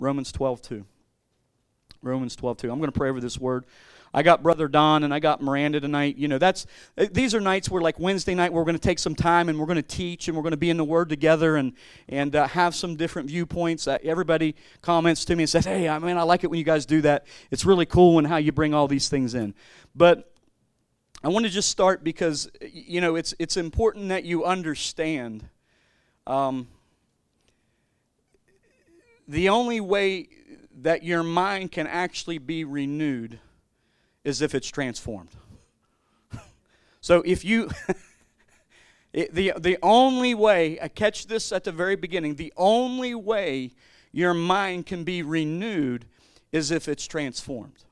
Romans 12, 2. Romans 12, 2. I'm going to pray over this word. I got Brother Don and I got Miranda tonight. You know, that's these are nights where, like Wednesday night, we're going to take some time and we're going to teach and we're going to be in the Word together and and uh, have some different viewpoints. Uh, everybody comments to me and says, "Hey, I mean, I like it when you guys do that. It's really cool and how you bring all these things in." But I want to just start because you know it's it's important that you understand. Um, the only way that your mind can actually be renewed is if it's transformed. so if you, it, the, the only way, I catch this at the very beginning, the only way your mind can be renewed is if it's transformed.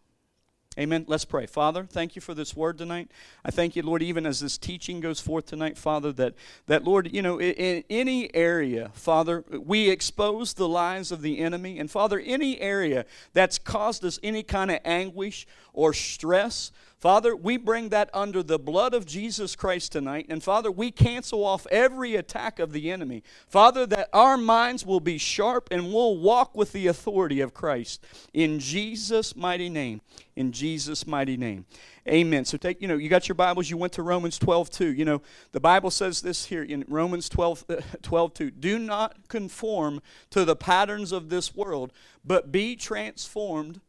Amen. Let's pray. Father, thank you for this word tonight. I thank you, Lord, even as this teaching goes forth tonight, Father, that, that Lord, you know, in, in any area, Father, we expose the lies of the enemy. And Father, any area that's caused us any kind of anguish or stress, Father, we bring that under the blood of Jesus Christ tonight. And Father, we cancel off every attack of the enemy. Father, that our minds will be sharp and we'll walk with the authority of Christ. In Jesus' mighty name. In Jesus' mighty name. Amen. So take, you know, you got your Bibles, you went to Romans 12, 2. You know, the Bible says this here in Romans 12, uh, 12 2. Do not conform to the patterns of this world, but be transformed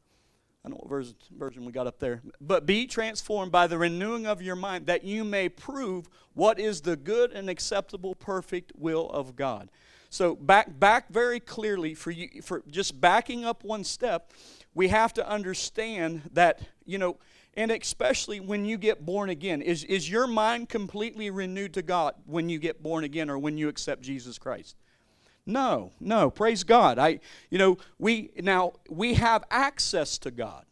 I don't know what version, version we got up there. But be transformed by the renewing of your mind, that you may prove what is the good and acceptable, perfect will of God. So back back very clearly for you for just backing up one step, we have to understand that, you know, and especially when you get born again, is, is your mind completely renewed to God when you get born again or when you accept Jesus Christ? No, no, praise God. I you know, we now we have access to God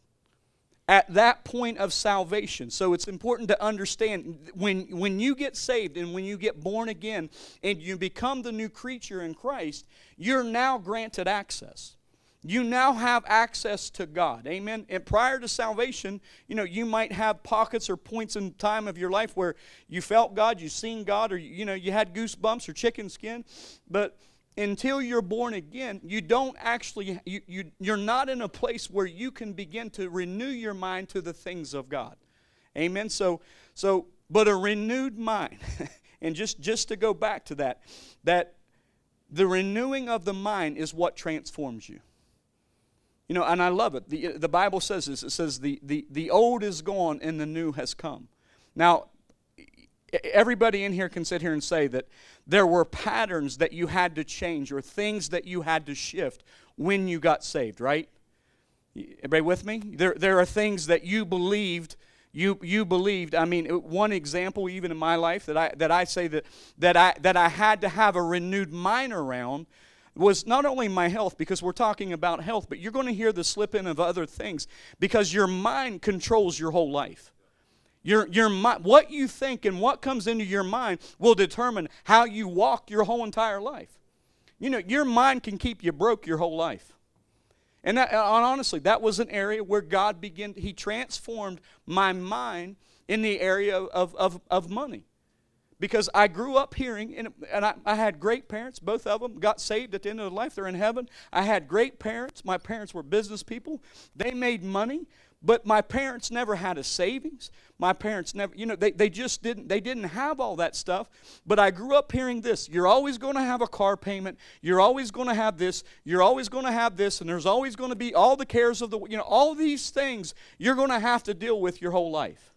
at that point of salvation. So it's important to understand when when you get saved and when you get born again and you become the new creature in Christ, you're now granted access. You now have access to God. Amen. And prior to salvation, you know, you might have pockets or points in time of your life where you felt God, you seen God, or you know, you had goosebumps or chicken skin, but until you're born again, you don't actually, you, you, you're not in a place where you can begin to renew your mind to the things of God. Amen. So, so but a renewed mind, and just, just to go back to that, that the renewing of the mind is what transforms you. You know, and I love it. The, the Bible says this it says, the, the, the old is gone and the new has come. Now, everybody in here can sit here and say that there were patterns that you had to change or things that you had to shift when you got saved, right? Everybody with me? There, there are things that you believed you, you believed i mean one example even in my life that i, that I say that, that, I, that I had to have a renewed mind around was not only my health because we're talking about health but you're going to hear the slip in of other things because your mind controls your whole life your, your what you think and what comes into your mind will determine how you walk your whole entire life. You know, your mind can keep you broke your whole life. And, that, uh, and honestly, that was an area where God began, He transformed my mind in the area of, of, of money. Because I grew up hearing, and, and I, I had great parents, both of them got saved at the end of their life, they're in heaven. I had great parents. My parents were business people, they made money. But my parents never had a savings. My parents never, you know, they, they just didn't, they didn't have all that stuff. But I grew up hearing this you're always going to have a car payment. You're always going to have this. You're always going to have this. And there's always going to be all the cares of the, you know, all these things you're going to have to deal with your whole life.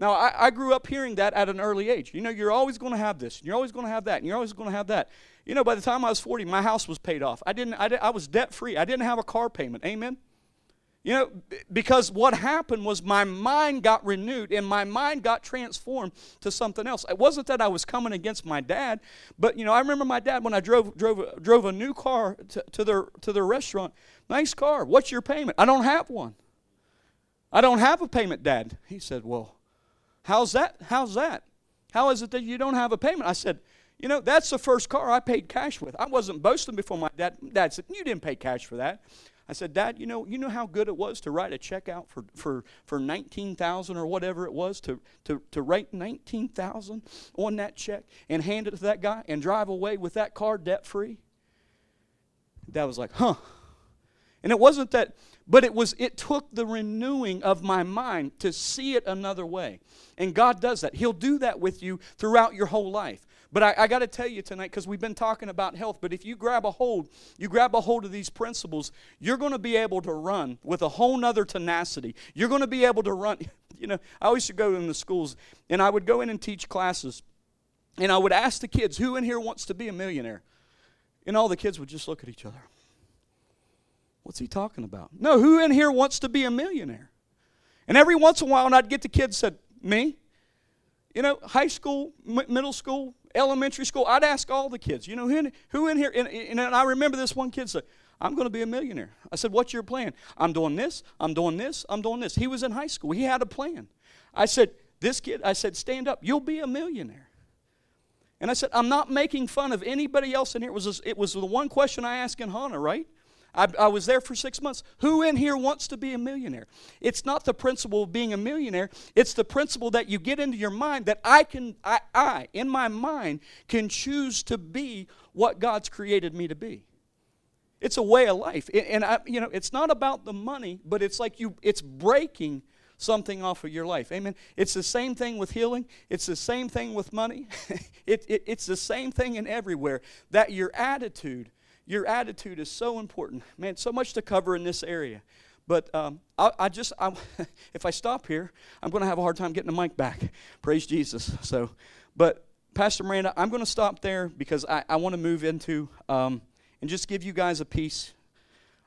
Now, I, I, grew up hearing that at an early age. You know, you're always going to have this, and you're always going to have that, and you're always going to have that. You know, by the time I was 40, my house was paid off. I didn't, I, I was debt free. I didn't have a car payment. Amen? You know, because what happened was my mind got renewed and my mind got transformed to something else. It wasn't that I was coming against my dad, but you know, I remember my dad when I drove drove drove a new car to, to their to their restaurant. Nice car. What's your payment? I don't have one. I don't have a payment, Dad. He said, Well, how's that? How's that? How is it that you don't have a payment? I said, You know, that's the first car I paid cash with. I wasn't boasting before my dad. Dad said, You didn't pay cash for that. I said, Dad, you know, you know how good it was to write a check out for, for, for 19000 or whatever it was, to, to, to write 19000 on that check and hand it to that guy and drive away with that car debt free? Dad was like, huh. And it wasn't that, but it was, it took the renewing of my mind to see it another way. And God does that. He'll do that with you throughout your whole life. But I, I got to tell you tonight, because we've been talking about health, but if you grab a hold, you grab a hold of these principles, you're going to be able to run with a whole nother tenacity. You're going to be able to run. You know, I always used to go in the schools, and I would go in and teach classes, and I would ask the kids, who in here wants to be a millionaire? And all the kids would just look at each other. What's he talking about? No, who in here wants to be a millionaire? And every once in a while, I'd get the kids said, me? You know, high school, m- middle school, elementary school, I'd ask all the kids, you know, who in, who in here, and, and I remember this one kid said, I'm going to be a millionaire. I said, What's your plan? I'm doing this, I'm doing this, I'm doing this. He was in high school, he had a plan. I said, This kid, I said, Stand up, you'll be a millionaire. And I said, I'm not making fun of anybody else in here. It was, it was the one question I asked in Hana, right? I, I, was there for six months. Who in here wants to be a millionaire? It's not the principle of being a millionaire. It's the principle that you get into your mind that I can, I, I in my mind, can choose to be what God's created me to be. It's a way of life, and I, you know, it's not about the money, but it's like you, it's breaking something off of your life. Amen. It's the same thing with healing. It's the same thing with money. it, it, it's the same thing in everywhere. That your attitude your attitude is so important. Man, so much to cover in this area. But um, I, I, just, I, if I stop here, I'm going to have a hard time getting the mic back. Praise Jesus. So, but Pastor Miranda, I'm going to stop there because I, I want to move into um, and just give you guys a piece.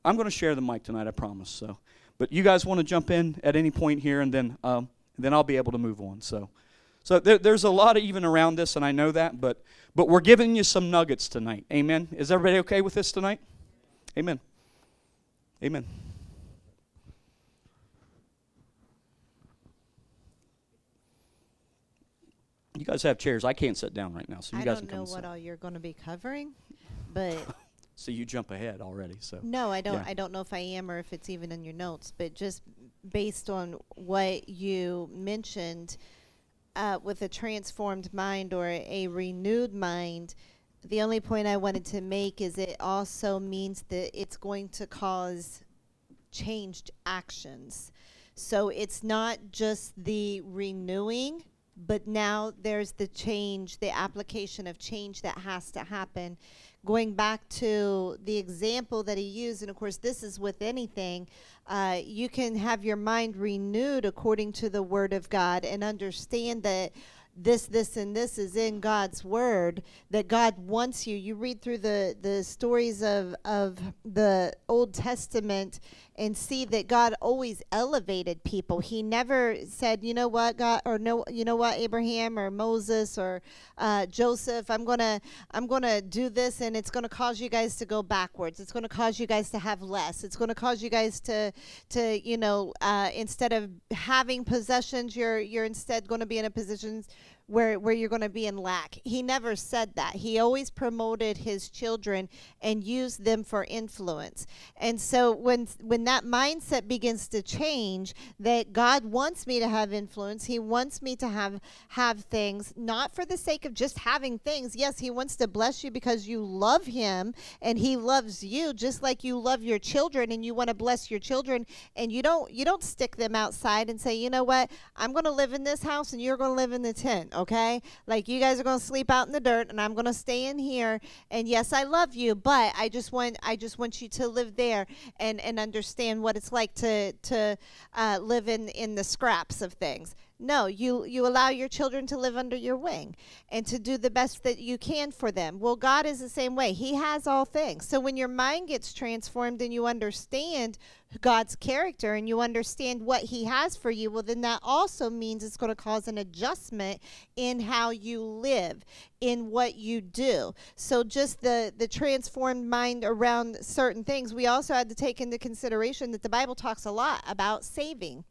I'm going to share the mic tonight, I promise. So, but you guys want to jump in at any point here, and then um, then I'll be able to move on. So, so there, there's a lot of even around this, and I know that, but but we're giving you some nuggets tonight. Amen. Is everybody okay with this tonight? Amen. Amen. You guys have chairs. I can't sit down right now, so you I guys don't can know what sit. all you're going to be covering, but so you jump ahead already. So no, I don't. Yeah. I don't know if I am or if it's even in your notes. But just based on what you mentioned, uh, with a transformed mind or a renewed mind, the only point I wanted to make is it also means that it's going to cause changed actions. So it's not just the renewing, but now there's the change, the application of change that has to happen. Going back to the example that he used, and of course, this is with anything, uh, you can have your mind renewed according to the Word of God and understand that this, this, and this is in God's word that God wants you. You read through the, the stories of, of the Old Testament and see that God always elevated people. He never said, you know what, God, or no, you know what, Abraham or Moses or uh, Joseph, I'm gonna, I'm gonna do this, and it's gonna cause you guys to go backwards. It's gonna cause you guys to have less. It's gonna cause you guys to, to, you know, uh, instead of having possessions, you're, you're instead to be in a position where where you're going to be in lack. He never said that. He always promoted his children and used them for influence. And so when when that mindset begins to change that God wants me to have influence, he wants me to have have things not for the sake of just having things. Yes, he wants to bless you because you love him and he loves you just like you love your children and you want to bless your children and you don't you don't stick them outside and say, "You know what? I'm going to live in this house and you're going to live in the tent." Okay? Like you guys are going to sleep out in the dirt and I'm going to stay in here. And yes, I love you, but I just want I just want you to live there and and understand what it's like to to uh, live in in the scraps of things. No, you you allow your children to live under your wing and to do the best that you can for them. Well, God is the same way. He has all things. So when your mind gets transformed and you understand God's character and you understand what he has for you, well then that also means it's going to cause an adjustment in how you live, in what you do. So just the the transformed mind around certain things, we also had to take into consideration that the Bible talks a lot about saving.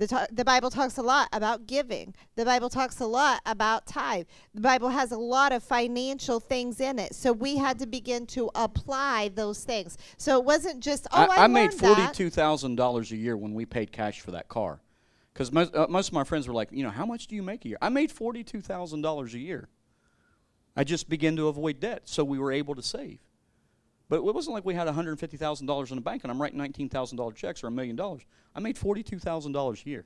The, ta- the Bible talks a lot about giving. The Bible talks a lot about tithe. The Bible has a lot of financial things in it. So we had to begin to apply those things. So it wasn't just, oh, I, I, made forty-two thousand dollars a year when we paid cash for that car, because most, uh, most of my friends were like, you know, how much do you make a year? I made forty-two thousand dollars a year. I just began to avoid debt, so we were able to save. But it wasn't like we had $150,000 in the bank and I'm writing $19,000 checks or a million dollars. I made $42,000 a year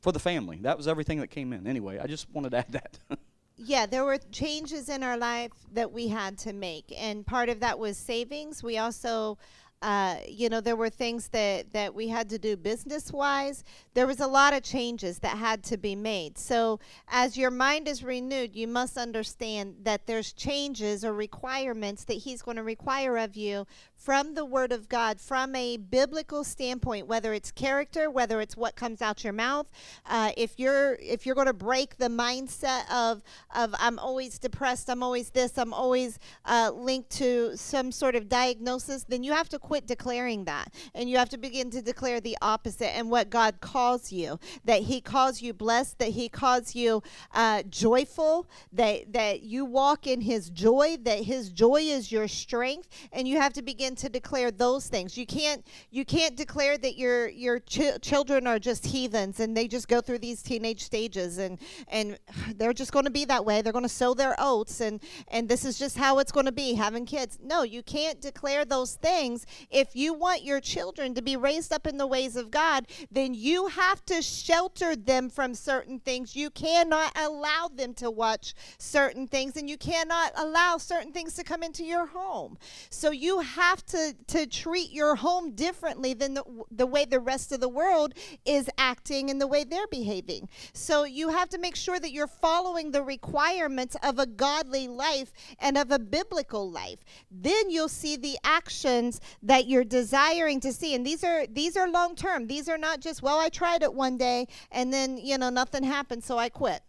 for the family. That was everything that came in. Anyway, I just wanted to add that. yeah, there were changes in our life that we had to make, and part of that was savings. We also uh, you know, there were things that, that we had to do business wise. There was a lot of changes that had to be made. So, as your mind is renewed, you must understand that there's changes or requirements that He's going to require of you from the Word of God, from a biblical standpoint, whether it's character, whether it's what comes out your mouth. Uh, if you're if you're going to break the mindset of of I'm always depressed, I'm always this, I'm always uh, linked to some sort of diagnosis, then you have to quit declaring that. And you have to begin to declare the opposite and what God calls you that He calls you blessed, that He calls you uh, joyful, that, that you walk in His joy, that His joy is your strength. And you have to begin to declare those things. You can't you can't declare that your your ch- children are just heathens and they just go through these teenage stages and and they're just going to be that way. They're going to sow their oats and and this is just how it's going to be having kids. No, you can't declare those things if you want your children to be raised up in the ways of God, then you have to shelter them from certain things. You cannot allow them to watch certain things, and you cannot allow certain things to come into your home. So you have to, to treat your home differently than the, the way the rest of the world is acting and the way they're behaving. So you have to make sure that you're following the requirements of a godly life and of a biblical life. Then you'll see the actions that that you're desiring to see and these are these are long term these are not just well i tried it one day and then you know nothing happened so i quit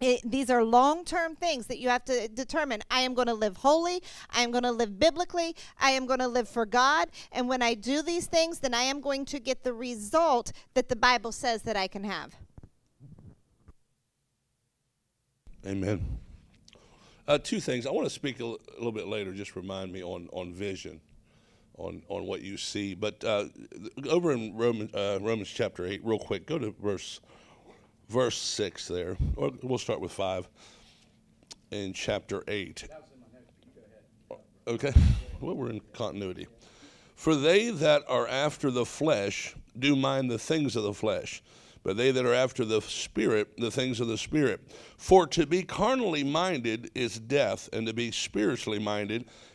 it, these are long term things that you have to determine. I am going to live holy. I am going to live biblically. I am going to live for God. And when I do these things, then I am going to get the result that the Bible says that I can have. Amen. Uh, two things. I want to speak a, l- a little bit later, just remind me on, on vision on, on what you see. But uh, over in Roman, uh, Romans chapter 8, real quick, go to verse, verse 6 there, or we'll start with 5 in chapter 8. Okay, well, we're in continuity. For they that are after the flesh do mind the things of the flesh, but they that are after the Spirit, the things of the Spirit. For to be carnally minded is death, and to be spiritually minded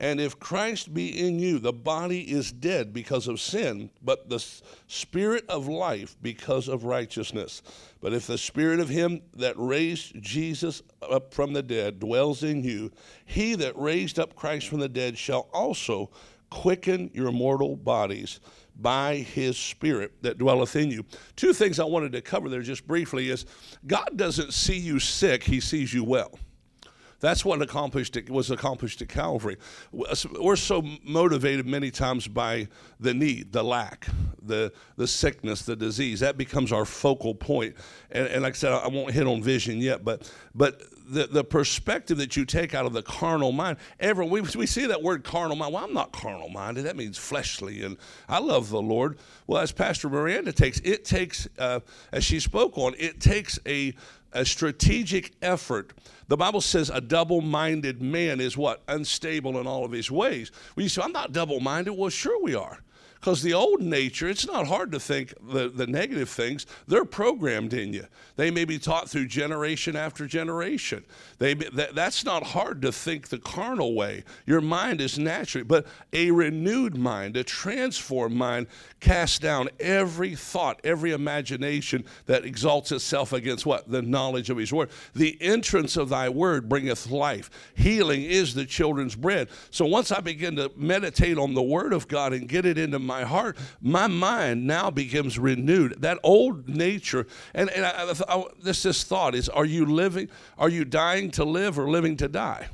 And if Christ be in you, the body is dead because of sin, but the spirit of life because of righteousness. But if the spirit of him that raised Jesus up from the dead dwells in you, he that raised up Christ from the dead shall also quicken your mortal bodies by his spirit that dwelleth in you. Two things I wanted to cover there just briefly is God doesn't see you sick, he sees you well. That's what accomplished it, was accomplished at Calvary. We're so motivated many times by the need, the lack, the the sickness, the disease. That becomes our focal point. And, and like I said, I won't hit on vision yet, but but the, the perspective that you take out of the carnal mind. Ever we, we see that word carnal mind. Well, I'm not carnal minded. That means fleshly, and I love the Lord. Well, as Pastor Miranda takes, it takes uh, as she spoke on, it takes a a strategic effort. The Bible says a double minded man is what? Unstable in all of his ways. Well, you say, I'm not double minded. Well, sure we are. Because the old nature, it's not hard to think the, the negative things. They're programmed in you. They may be taught through generation after generation. They, that, that's not hard to think the carnal way. Your mind is naturally, but a renewed mind, a transformed mind, casts down every thought, every imagination that exalts itself against what? The knowledge of His Word. The entrance of Thy Word bringeth life. Healing is the children's bread. So once I begin to meditate on the Word of God and get it into my heart, my mind now becomes renewed. That old nature, and, and I, I, this this thought is: Are you living? Are you dying to live or living to die?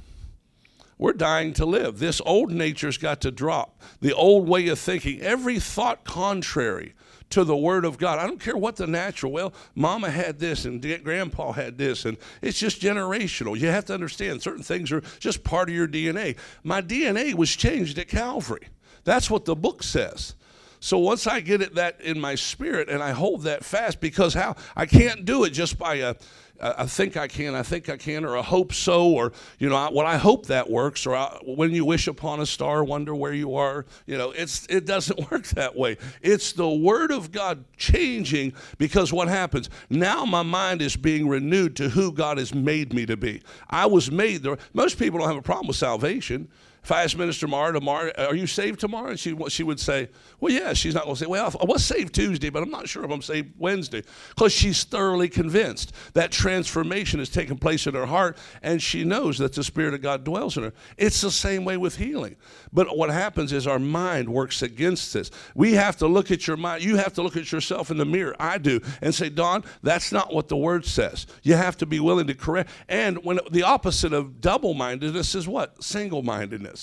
We're dying to live. This old nature's got to drop. The old way of thinking, every thought contrary to the Word of God. I don't care what the natural. Well, Mama had this and Grandpa had this, and it's just generational. You have to understand certain things are just part of your DNA. My DNA was changed at Calvary. That's what the book says. So once I get it that in my spirit and I hold that fast, because how I can't do it just by a I think I can, I think I can, or I hope so, or, you know, I, well, I hope that works, or I, when you wish upon a star, wonder where you are. You know, it's, it doesn't work that way. It's the Word of God changing because what happens? Now my mind is being renewed to who God has made me to be. I was made there. Most people don't have a problem with salvation. If I asked Minister Mara tomorrow, uh, are you saved tomorrow? And she, she would say, well, yeah. She's not going to say, well, I was saved Tuesday, but I'm not sure if I'm saved Wednesday. Because she's thoroughly convinced that transformation has taken place in her heart, and she knows that the Spirit of God dwells in her. It's the same way with healing. But what happens is our mind works against this. We have to look at your mind. You have to look at yourself in the mirror. I do. And say, Don, that's not what the Word says. You have to be willing to correct. And when the opposite of double mindedness is what? Single mindedness.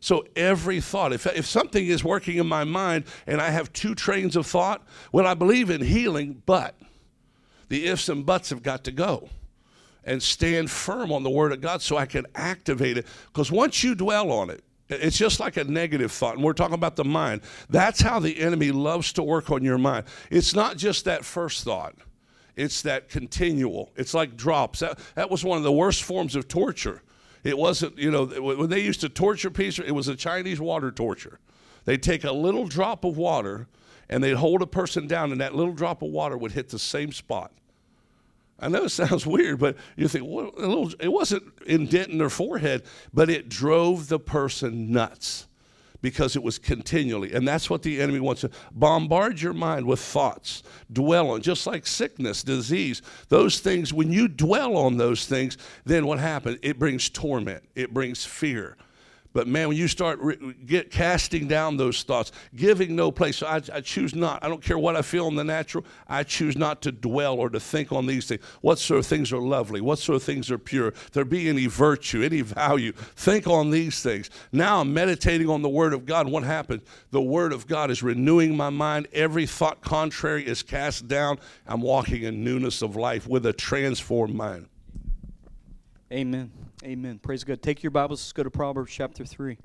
So every thought, if, if something is working in my mind and I have two trains of thought, well, I believe in healing, but the ifs and buts have got to go and stand firm on the Word of God so I can activate it. Because once you dwell on it, it's just like a negative thought, and we're talking about the mind. That's how the enemy loves to work on your mind. It's not just that first thought, it's that continual. It's like drops. That, that was one of the worst forms of torture it wasn't, you know, when they used to torture people, it was a Chinese water torture. They'd take a little drop of water and they'd hold a person down, and that little drop of water would hit the same spot. I know it sounds weird, but you think, well, little, it wasn't indenting their forehead, but it drove the person nuts because it was continually. And that's what the enemy wants to bombard your mind with thoughts, dwell on, just like sickness, disease, those things. When you dwell on those things, then what happens? It brings torment, it brings fear. But man, when you start re- get casting down those thoughts, giving no place, so I, I, choose not. I don't care what I feel in the natural. I choose not to dwell or to think on these things. What sort of things are lovely? What sort of things are pure? there be any virtue, any value? Think on these things. Now I'm meditating on the Word of God. What happens? The Word of God is renewing my mind. Every thought contrary is cast down. I'm walking in newness of life with a transformed mind. Amen. Amen. Praise God. Take your Bibles. Let's go to Proverbs chapter 3.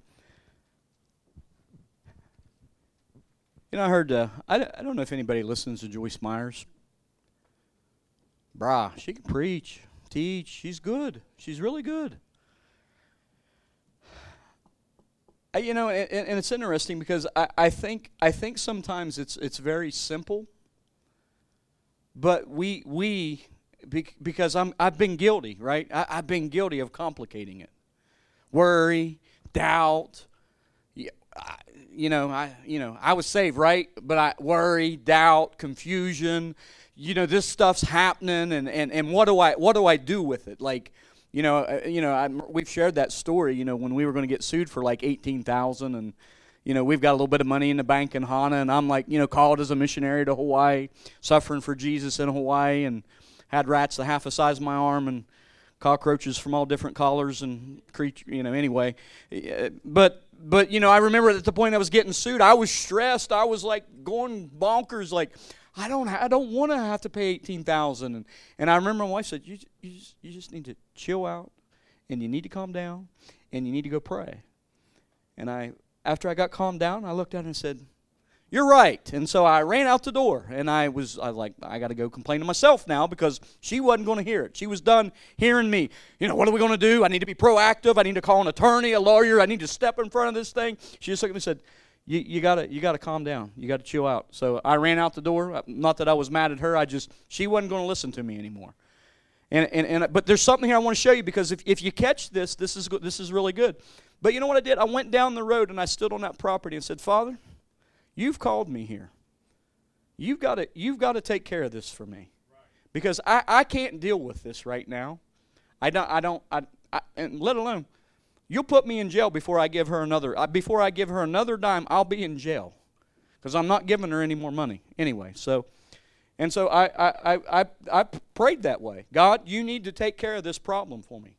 You know, I heard, uh, I, I don't know if anybody listens to Joyce Myers. Brah, she can preach, teach. She's good. She's really good. I, you know, and, and, it's interesting because I, I think I think sometimes it's it's very simple, but we we because I'm, I've been guilty, right? I, have been guilty of complicating it. Worry, doubt. You know, I you know I was saved, right? But I worry, doubt, confusion. You know, this stuff's happening, and, and, and what do I what do I do with it? Like, you know, uh, you know, I, we've shared that story. You know, when we were going to get sued for like eighteen thousand, and you know, we've got a little bit of money in the bank in Hana, and I'm like, you know, called as a missionary to Hawaii, suffering for Jesus in Hawaii, and had rats the half the size of my arm and cockroaches from all different colors and creature, you know. Anyway, but but you know, I remember at the point I was getting sued, I was stressed. I was like going bonkers, like. I don't. I don't want to have to pay eighteen thousand. And and I remember my wife said, "You you just, you just need to chill out, and you need to calm down, and you need to go pray." And I, after I got calmed down, I looked at her and said, you're right. And so I ran out the door and I was, I was like, I got to go complain to myself now because she wasn't going to hear it. She was done hearing me. You know, what are we going to do? I need to be proactive. I need to call an attorney, a lawyer. I need to step in front of this thing. She just looked at me and said, you, you gotta you gotta calm down. You gotta chill out. So I ran out the door. Uh, not that I was mad at her. I just she wasn't going to listen to me anymore. And, and, and but there's something here I want to show you because if, if you catch this, this is this is really good. But you know what I did? I went down the road and I stood on that property and said, Father, You've called me here. You've got to, you've got to take care of this for me. Because I, I can't deal with this right now. I don't, I don't, I, I and let alone, you'll put me in jail before I give her another, uh, before I give her another dime, I'll be in jail. Because I'm not giving her any more money anyway. So, and so I, I, I, I, I prayed that way. God, you need to take care of this problem for me.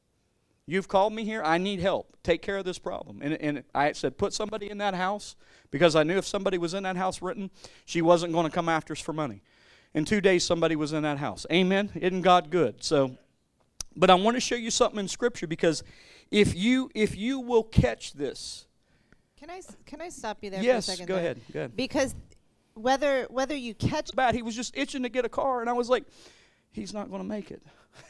You've called me here. I need help. Take care of this problem. And, and I said, Put somebody in that house because I knew if somebody was in that house written, she wasn't going to come after us for money. In two days, somebody was in that house. Amen. Isn't God good? So, but I want to show you something in Scripture because if you if you will catch this, Can I s- can I stop you there yes, for a second? go there? ahead, go ahead. Because whether whether you catch bad. He was just itching to get a car, and I was like, he's not going to make it.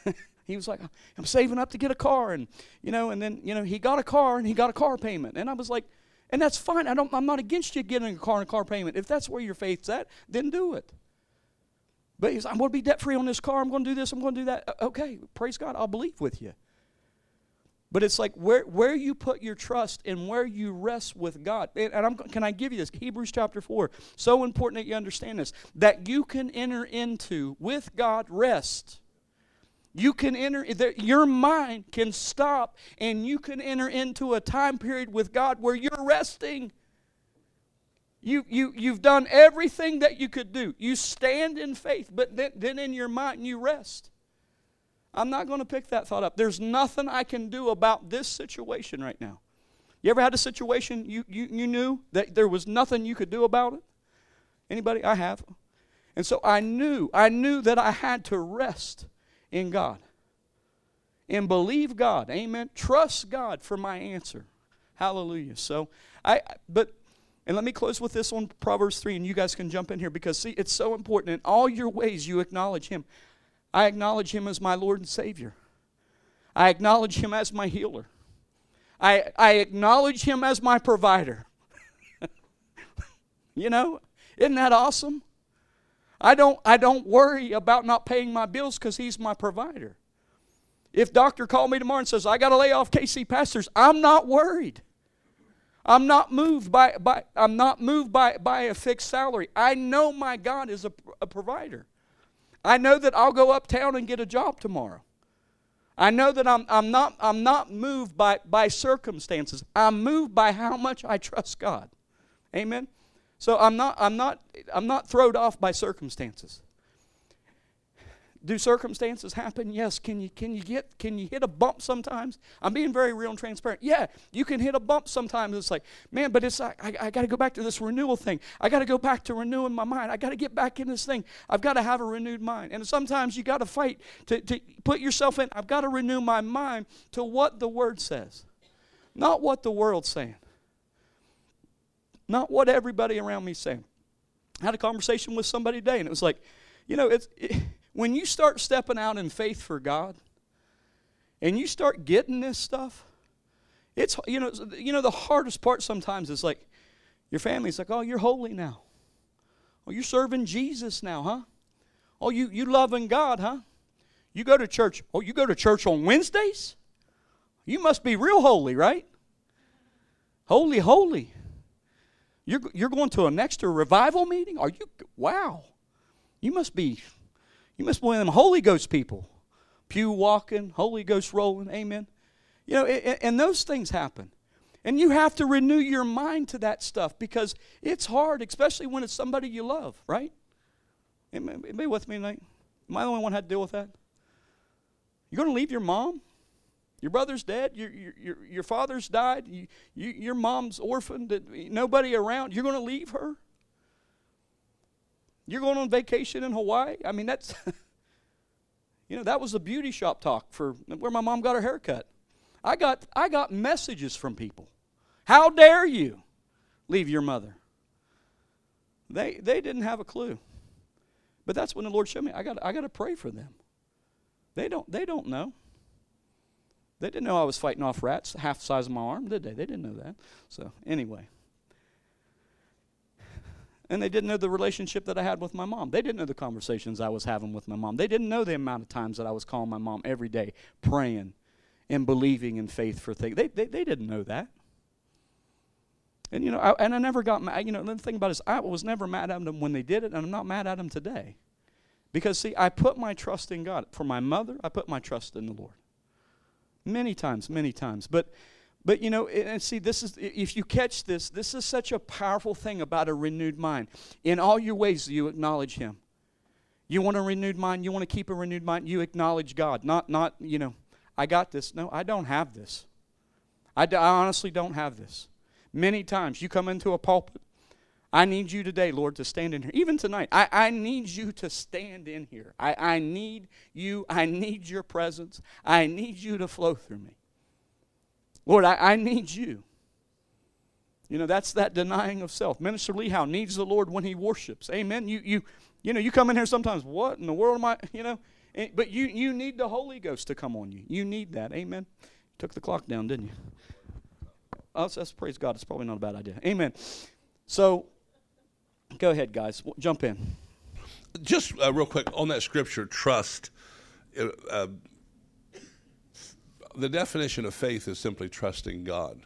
he was like, I'm saving up to get a car, and you know, and then you know, he got a car, and he got a car payment, and I was like, and that's fine. I don't. I'm not against you getting a car and a car payment. If that's where your faith's at, then do it. But he's, I'm going to be debt free on this car. I'm going to do this. I'm going to do that. Okay, praise God. I'll believe with you. But it's like where, where you put your trust and where you rest with God. And, and I'm, can I give you this? Hebrews chapter 4. So important that you understand this. That you can enter into, with God, rest. You can enter, your mind can stop and you can enter into a time period with God where you're resting. You, you, you've done everything that you could do. You stand in faith, but then, then in your mind you rest. I'm not going to pick that thought up. There's nothing I can do about this situation right now. You ever had a situation you, you, you knew that there was nothing you could do about it? Anybody? I have. And so I knew, I knew that I had to rest in God and believe God. Amen. Trust God for my answer. Hallelujah. So I but and let me close with this on Proverbs 3 and you guys can jump in here because see it's so important in all your ways you acknowledge him. I acknowledge him as my Lord and Savior. I acknowledge him as my healer. I I acknowledge him as my provider. you know, isn't that awesome? I don't, I don't worry about not paying my bills because he's my provider. If doctor called me tomorrow and says, I got to lay off KC pastors, I'm not worried. I'm not moved by, by I'm not moved by, by a fixed salary. I know my God is a, a provider. I know that I'll go uptown and get a job tomorrow. I know that I'm, I'm, not, I'm not moved by, by circumstances. I'm moved by how much I trust God. Amen. So I'm not I'm not I'm not thrown off by circumstances. Do circumstances happen? Yes. Can you can you get can you hit a bump sometimes? I'm being very real and transparent. Yeah, you can hit a bump sometimes. It's like, man, but it's like I, I got to go back to this renewal thing. I got to go back to renewing my mind. I got to get back in this thing. I've got to have a renewed mind. And sometimes you got to fight to, to put yourself in. I've got to renew my mind to what the word says, not what the world's saying not what everybody around me saying. I had a conversation with somebody today, and it was like, you know, it's it, when you start stepping out in faith for God, and you start getting this stuff. It's you know you know the hardest part sometimes is like your family's like, oh, you're holy now. Oh, you're serving Jesus now, huh? Oh, you you loving God, huh? You go to church. Oh, you go to church on Wednesdays? You must be real holy, right? Holy, holy. You're, you're going to an extra revival meeting? Are you? Wow. You must be, you must be one of them Holy Ghost people. Pew walking, Holy Ghost rolling. Amen. You know, and, those things happen. And you have to renew your mind to that stuff because it's hard, especially when it's somebody you love, right? Anybody with me tonight? Am I the only one who had to deal with that? You're going to leave your mom? Your brother's dead. Your, your, your, father's died. You, you, your mom's orphaned. Nobody around. You're going to leave her? You're going on vacation in Hawaii? I mean, that's, you know, that was the beauty shop talk for where my mom got her hair cut. I got, I got messages from people. How dare you leave your mother? They, they didn't have a clue. But that's when the Lord showed me I got, I got to pray for them. They don't, they don't know. They didn't know I was fighting off rats half the size of my arm, did they? They didn't know that. So, anyway. And they didn't know the relationship that I had with my mom. They didn't know the conversations I was having with my mom. They didn't know the amount of times that I was calling my mom every day, praying and believing in faith for things. They, they, they didn't know that. And, you know, I, and I never got mad. You know, the thing about it is I was never mad at them when they did it, and I'm not mad at them today. Because, see, I put my trust in God. For my mother, I put my trust in the Lord. Many times, many times. But but you know, and see, this is if you catch this, this is such a powerful thing about a renewed mind. In all your ways, you acknowledge Him. You want a renewed mind. You want to keep a renewed mind. You acknowledge God. Not not you know. I got this. No, I don't have this. I, d- I honestly don't have this. Many times you come into a pulpit, I need you today, Lord, to stand in here. Even tonight, I, I need you to stand in here. I, I need you. I need your presence. I need you to flow through me. Lord, I, I need you. You know, that's that denying of self. Minister Lee Howe needs the Lord when he worships. Amen. You, you, you know, you come in here sometimes, what in the world am I, you know? Eh, but you, you need the Holy Ghost to come on you. You need that. Amen. Took the clock down, didn't you? Oh, that's, praise God. It's probably not a bad idea. Amen. So, go ahead, guys. Jump in. Just uh, real quick on that scripture, trust. Uh, uh, the definition of faith is simply trusting God.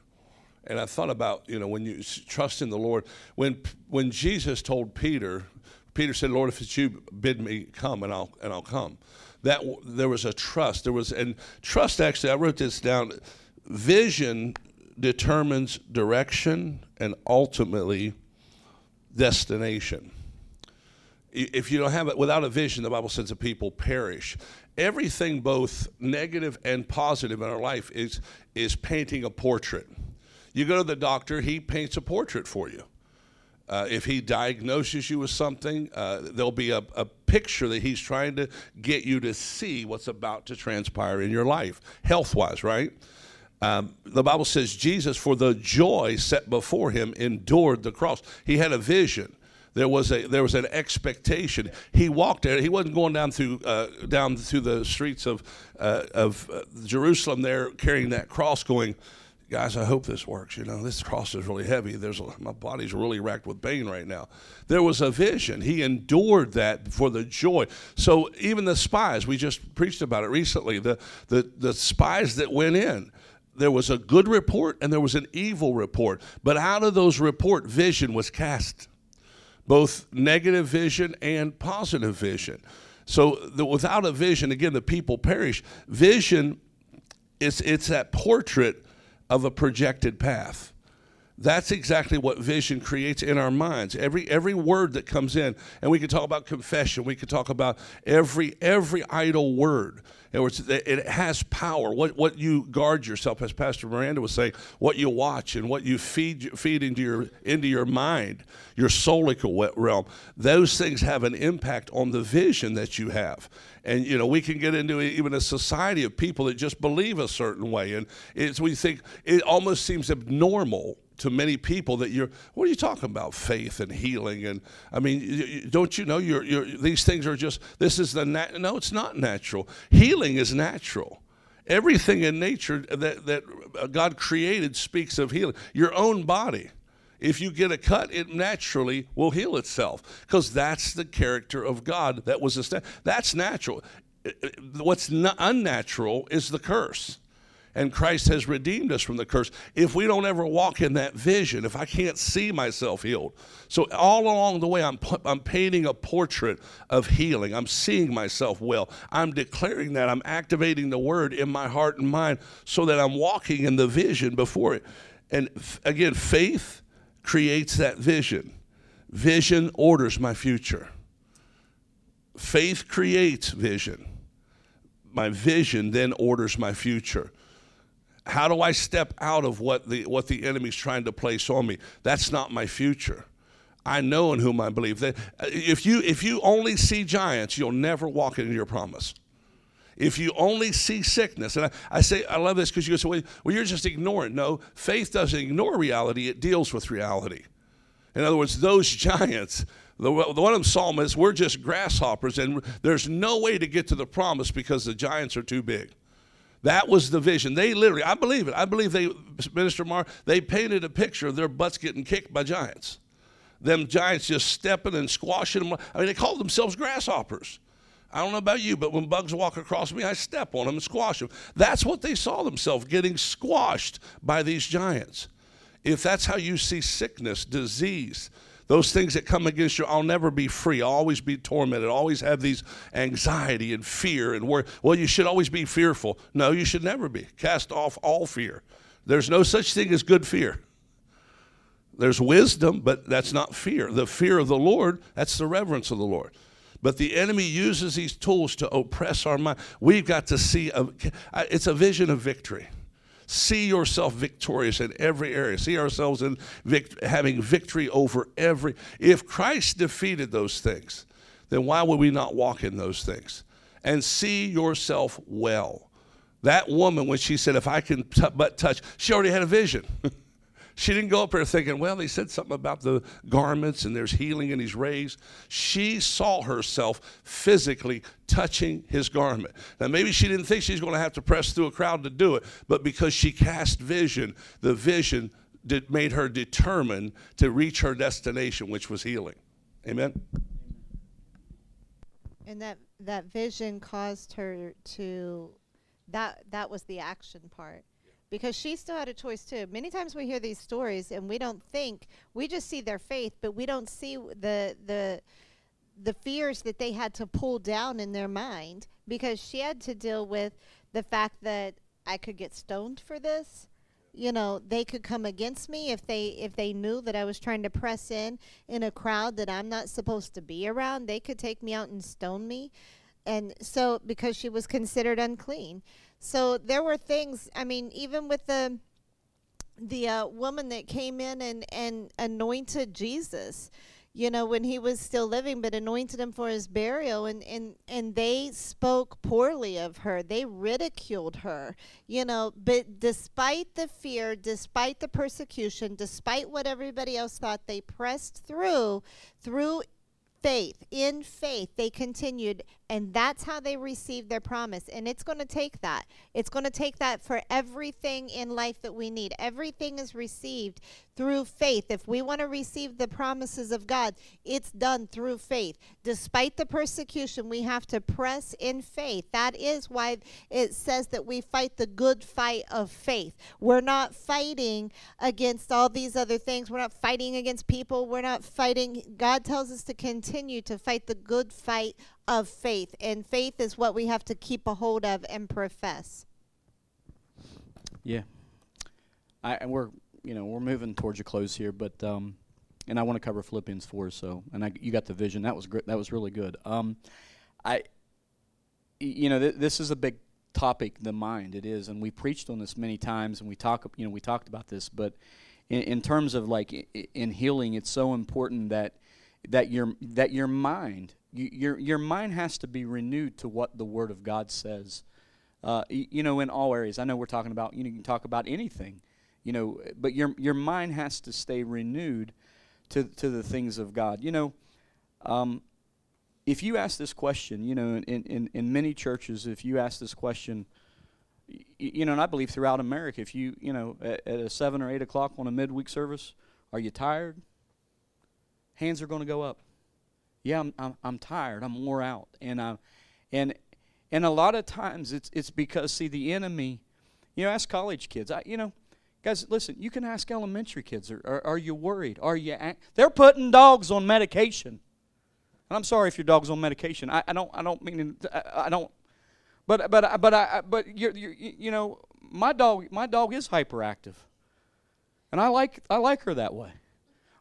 And I thought about, you know, when you trust in the Lord, when when Jesus told Peter, Peter said, "Lord, if it's you, bid me come, and I'll and I'll come." That there was a trust. There was and trust. Actually, I wrote this down. Vision determines direction and ultimately destination. If you don't have it without a vision, the Bible says the people perish. Everything, both negative and positive in our life, is is painting a portrait. You go to the doctor, he paints a portrait for you. Uh, if he diagnoses you with something, uh, there'll be a, a, picture that he's trying to get you to see what's about to transpire in your life, health wise, right? Um, the Bible says Jesus, for the joy set before him, endured the cross. He had a vision. There was a there was an expectation. He walked there. He wasn't going down through uh, down through the streets of uh, of uh, Jerusalem there carrying that cross, going, guys, I hope this works. You know, this cross is really heavy. There's a, my body's really racked with pain right now. There was a vision. He endured that for the joy. So even the spies, we just preached about it recently. The the the spies that went in there was a good report and there was an evil report. But out of those report, vision was cast, both negative vision and positive vision. So the, without a vision, again, the people perish. Vision is it's that portrait of a projected path. That's exactly what vision creates in our minds. Every every word that comes in, and we could talk about confession. We could talk about every every idle word. It has power. What what you guard yourself, as Pastor Miranda was saying, what you watch and what you feed feed into your into your mind, your soulical realm. Those things have an impact on the vision that you have. And you know, we can get into even a society of people that just believe a certain way, and it's we think it almost seems abnormal to many people that you're what are you talking about? Faith and healing and i mean don't you know you're, you're these things are just this is the nat- no it's not natural. Healing is natural. Everything in nature that, that uh, god created speaks of healing. Your own body if you get a cut it naturally will heal itself because that's the character of god that was established that's natural. Uh, uh, what's unnatural is the curse and Christ has redeemed us from the curse. If we don't ever walk in that vision, if I can't see myself healed. So, all along the way, I'm, I'm painting a portrait of healing. I'm seeing myself well. I'm declaring that. I'm activating the word in my heart and mind so that I'm walking in the vision before it. And f- again, faith creates that vision. Vision orders my future. Faith creates vision. My vision then orders my future how do I step out of what the what the enemy's trying to place on me? That's not my future. I know in whom I believe. That uh, if you if you only see giants, you'll never walk into your promise. If you only see sickness, and I, I say I love this because you say, well, well, you're just ignoring. No, faith doesn't ignore reality; it deals with reality. In other words, those giants. The, the one of them psalmists, we're just grasshoppers, and there's no way to get to the promise because the giants are too big. That was the vision. They literally, I believe it. I believe they, Minister Mar, they painted a picture of their butts getting kicked by giants. Them giants just stepping and squashing them. I mean, they called themselves grasshoppers. I don't know about you, but when bugs walk across me, I step on them and squash them. That's what they saw themselves getting squashed by these giants. If that's how you see sickness, disease, those things that come against you, I'll never be free. I'll always be tormented. I'll always have these anxiety and fear and worry. Well, you should always be fearful. No, you should never be. Cast off all fear. There's no such thing as good fear. There's wisdom, but that's not fear. The fear of the Lord, that's the reverence of the Lord. But the enemy uses these tools to oppress our mind. We've got to see, a, it's a vision of victory. See yourself victorious in every area. See ourselves in vict- having victory over every. If Christ defeated those things, then why would we not walk in those things? And see yourself well. That woman, when she said, If I can t- but touch, she already had a vision. She didn't go up there thinking, well, they said something about the garments and there's healing in his rays. She saw herself physically touching his garment. Now, maybe she didn't think she's going to have to press through a crowd to do it, but because she cast vision, the vision did, made her determined to reach her destination, which was healing. Amen. And that that vision caused her to that that was the action part because she still had a choice too. Many times we hear these stories and we don't think we just see their faith, but we don't see the the the fears that they had to pull down in their mind because she had to deal with the fact that I could get stoned for this. You know, they could come against me if they if they knew that I was trying to press in in a crowd that I'm not supposed to be around. They could take me out and stone me. And so because she was considered unclean. So there were things. I mean, even with the the uh, woman that came in and and anointed Jesus, you know, when he was still living, but anointed him for his burial, and and and they spoke poorly of her. They ridiculed her, you know. But despite the fear, despite the persecution, despite what everybody else thought, they pressed through through faith, in faith, they continued, and that's how they received their promise. And it's going to take that. It's going to take that for everything in life that we need. Everything is received through faith. If we want to receive the promises of God, it's done through faith. Despite the persecution, we have to press in faith. That is why it says that we fight the good fight of faith. We're not fighting against all these other things. We're not fighting against people. We're not fighting. God tells us to continue to fight the good fight of faith. And faith is what we have to keep a hold of and profess. Yeah. I, and we're you know we're moving towards your close here, but um, and I want to cover Philippians four. So and I you got the vision. That was great. That was really good. Um, I you know th- this is a big topic, the mind. It is, and we preached on this many times, and we talk you know we talked about this, but in, in terms of like in healing, it's so important that that your that your mind you, your your mind has to be renewed to what the Word of God says. Uh, you know, in all areas. I know we're talking about you, know, you can talk about anything you know, but your your mind has to stay renewed to to the things of God. You know, um, if you ask this question, you know, in, in, in many churches, if you ask this question, you know, and I believe throughout America, if you, you know, at, at a seven or eight o'clock on a midweek service, are you tired? Hands are going to go up. Yeah, I'm, I'm, I'm tired. I'm wore out, and I, and and a lot of times it's it's because see the enemy, you know, ask college kids. I, you know, Guys, listen, you can ask elementary kids, are, are, are you worried? Are you They're putting dogs on medication. And I'm sorry if your dog's on medication. I, I don't I don't mean I, I don't but but but I but you you you know, my dog my dog is hyperactive. And I like I like her that way.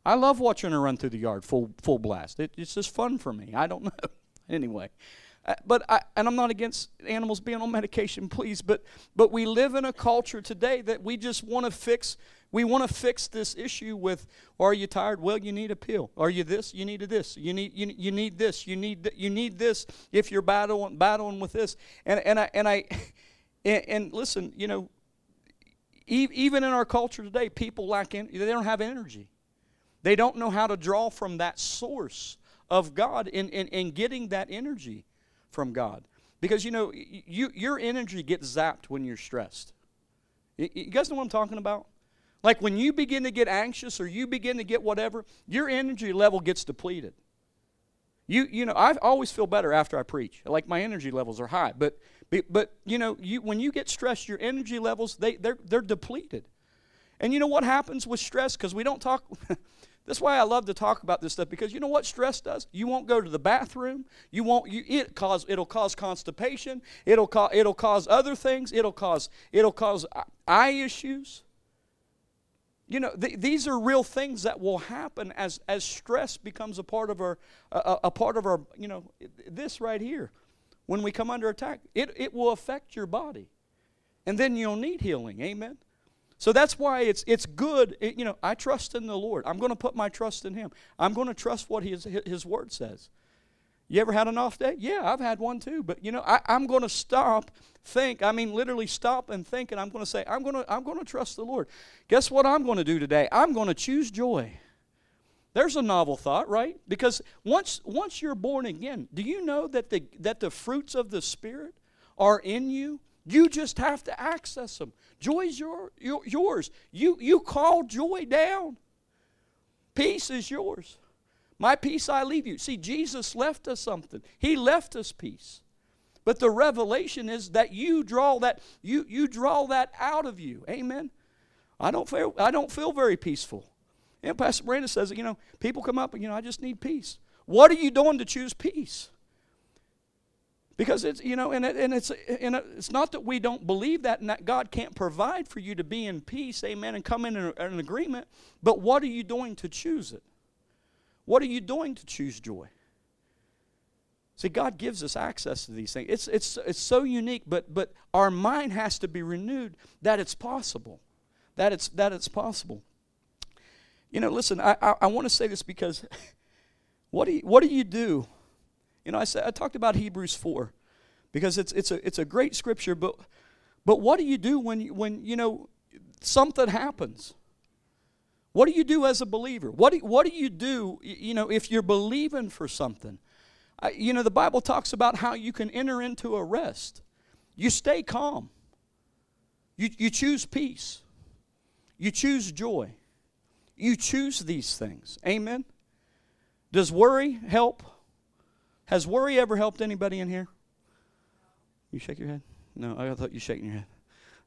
I love watching her run through the yard full full blast. It, it's just fun for me. I don't know. anyway. Uh, but I, and I'm not against animals being on medication, please. But but we live in a culture today that we just want to fix. We want to fix this issue with. Are you tired? Well, you need a pill. Are you this? You need this. You need you, you need this. You need th- you need this if you're battling battling with this. And and I and I and, and listen, you know, e- even in our culture today, people lack en- they don't have energy. They don't know how to draw from that source of God in, in, in getting that energy from God. Because you know, you, your energy gets zapped when you're stressed. You, you guys know what I'm talking about? Like when you begin to get anxious or you begin to get whatever, your energy level gets depleted. You, you know, I always feel better after I preach. Like my energy levels are high. But, but you know, you, when you get stressed, your energy levels, they, they're, they're depleted. And you know what happens with stress? Because we don't talk, That's why I love to talk about this stuff because you know what stress does? You won't go to the bathroom. You won't. You, it cause it'll cause constipation. It'll cause it'll cause other things. It'll cause it'll cause eye issues. you know, th- these are real things that will happen as, as stress becomes a part of our, a, a part of our, you know, this right here. When we come under attack, it, it will affect your body. And then you'll need healing. Amen. So that's why it's, it's good. It, you know, I trust in the Lord. I'm going to put my trust in Him. I'm going to trust what His, his Word says. You ever had an off day? Yeah, I've had one too. But you know, I, am going to stop, think. I mean, literally stop and think, and I'm going to say, I'm going to, I'm going to trust the Lord. Guess what I'm going to do today? I'm going to choose joy. There's a novel thought, right? Because once, once you're born again, do you know that the, that the fruits of the Spirit are in you? You just have to access them. Joy's your, your, yours. You, you call joy down. Peace is yours. My peace I leave you. See, Jesus left us something. He left us peace. But the revelation is that you draw that you you draw that out of you. Amen. I don't feel I don't feel very peaceful. And Pastor Brandon says, you know, people come up and you know, I just need peace. What are you doing to choose peace? Because it's you know, and, it, and it's and it's not that we don't believe that and that God can't provide for you to be in peace, amen, and come in an, agreement. But what are you doing to choose it? What are you doing to choose joy? See, God gives us access to these things. It's, it's, it's so unique, but, but our mind has to be renewed that it's possible. That it's, that it's possible. You know, listen, I, I, I want to say this because what do you, what do you do? You know, I, said, I talked about Hebrews 4 because it's, it's, a, it's a great scripture, but, but what do you do when, when, you know, something happens? What do you do as a believer? What do, what do you do, you know, if you're believing for something? I, you know, the Bible talks about how you can enter into a rest. You stay calm. You, you choose peace. You choose joy. You choose these things. Amen? Does worry help? Has worry ever helped anybody in here? You shake your head? No, I thought you shaking your head.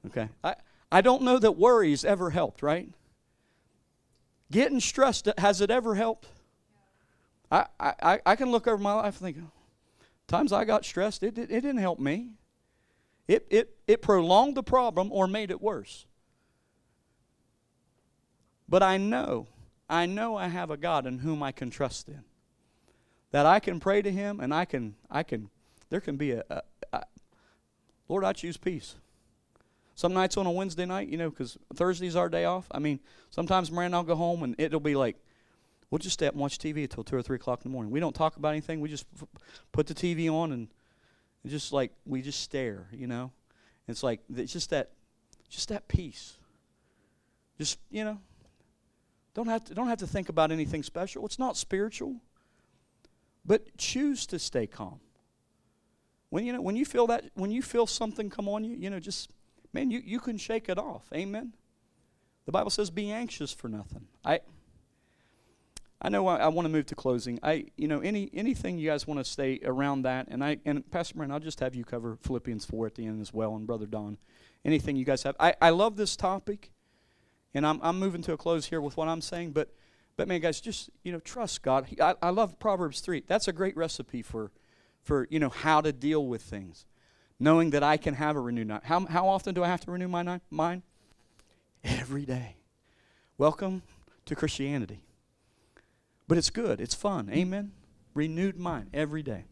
Okay. I, I don't know that worries ever helped, right? Getting stressed, uh, has it ever helped? I, I, I can look over my life and think, times I got stressed, it, it, it didn't help me. It, it, it prolonged the problem or made it worse. But I know, I know I have a God in whom I can trust in. That I can pray to Him and I can, I can, there can be a, a, a Lord, I choose peace. Some nights on a Wednesday night, you know, because Thursday's our day off. I mean, sometimes Miranda I'll go home and it'll be like, we'll just stay up and watch TV until 2 or 3 o'clock in the morning. We don't talk about anything. We just f- put the TV on and just like, we just stare, you know. It's like, it's just that, just that peace. Just, you know, don't have to, don't have to think about anything special. It's not spiritual. But choose to stay calm. When you know when you feel that when you feel something come on you, you know, just man, you, you can shake it off. Amen. The Bible says, be anxious for nothing. I I know I, I want to move to closing. I you know, any anything you guys want to stay around that, and I and Pastor Brent, I'll just have you cover Philippians four at the end as well, and Brother Don. Anything you guys have. I, I love this topic, and I'm I'm moving to a close here with what I'm saying, but but man, guys, just you know, trust God. I, I love Proverbs three. That's a great recipe for for you know how to deal with things knowing that I can have a renewed mind. How, how often do I have to renew my mind? Every day. Welcome to Christianity. But it's good, it's fun. Amen. Renewed mind every day.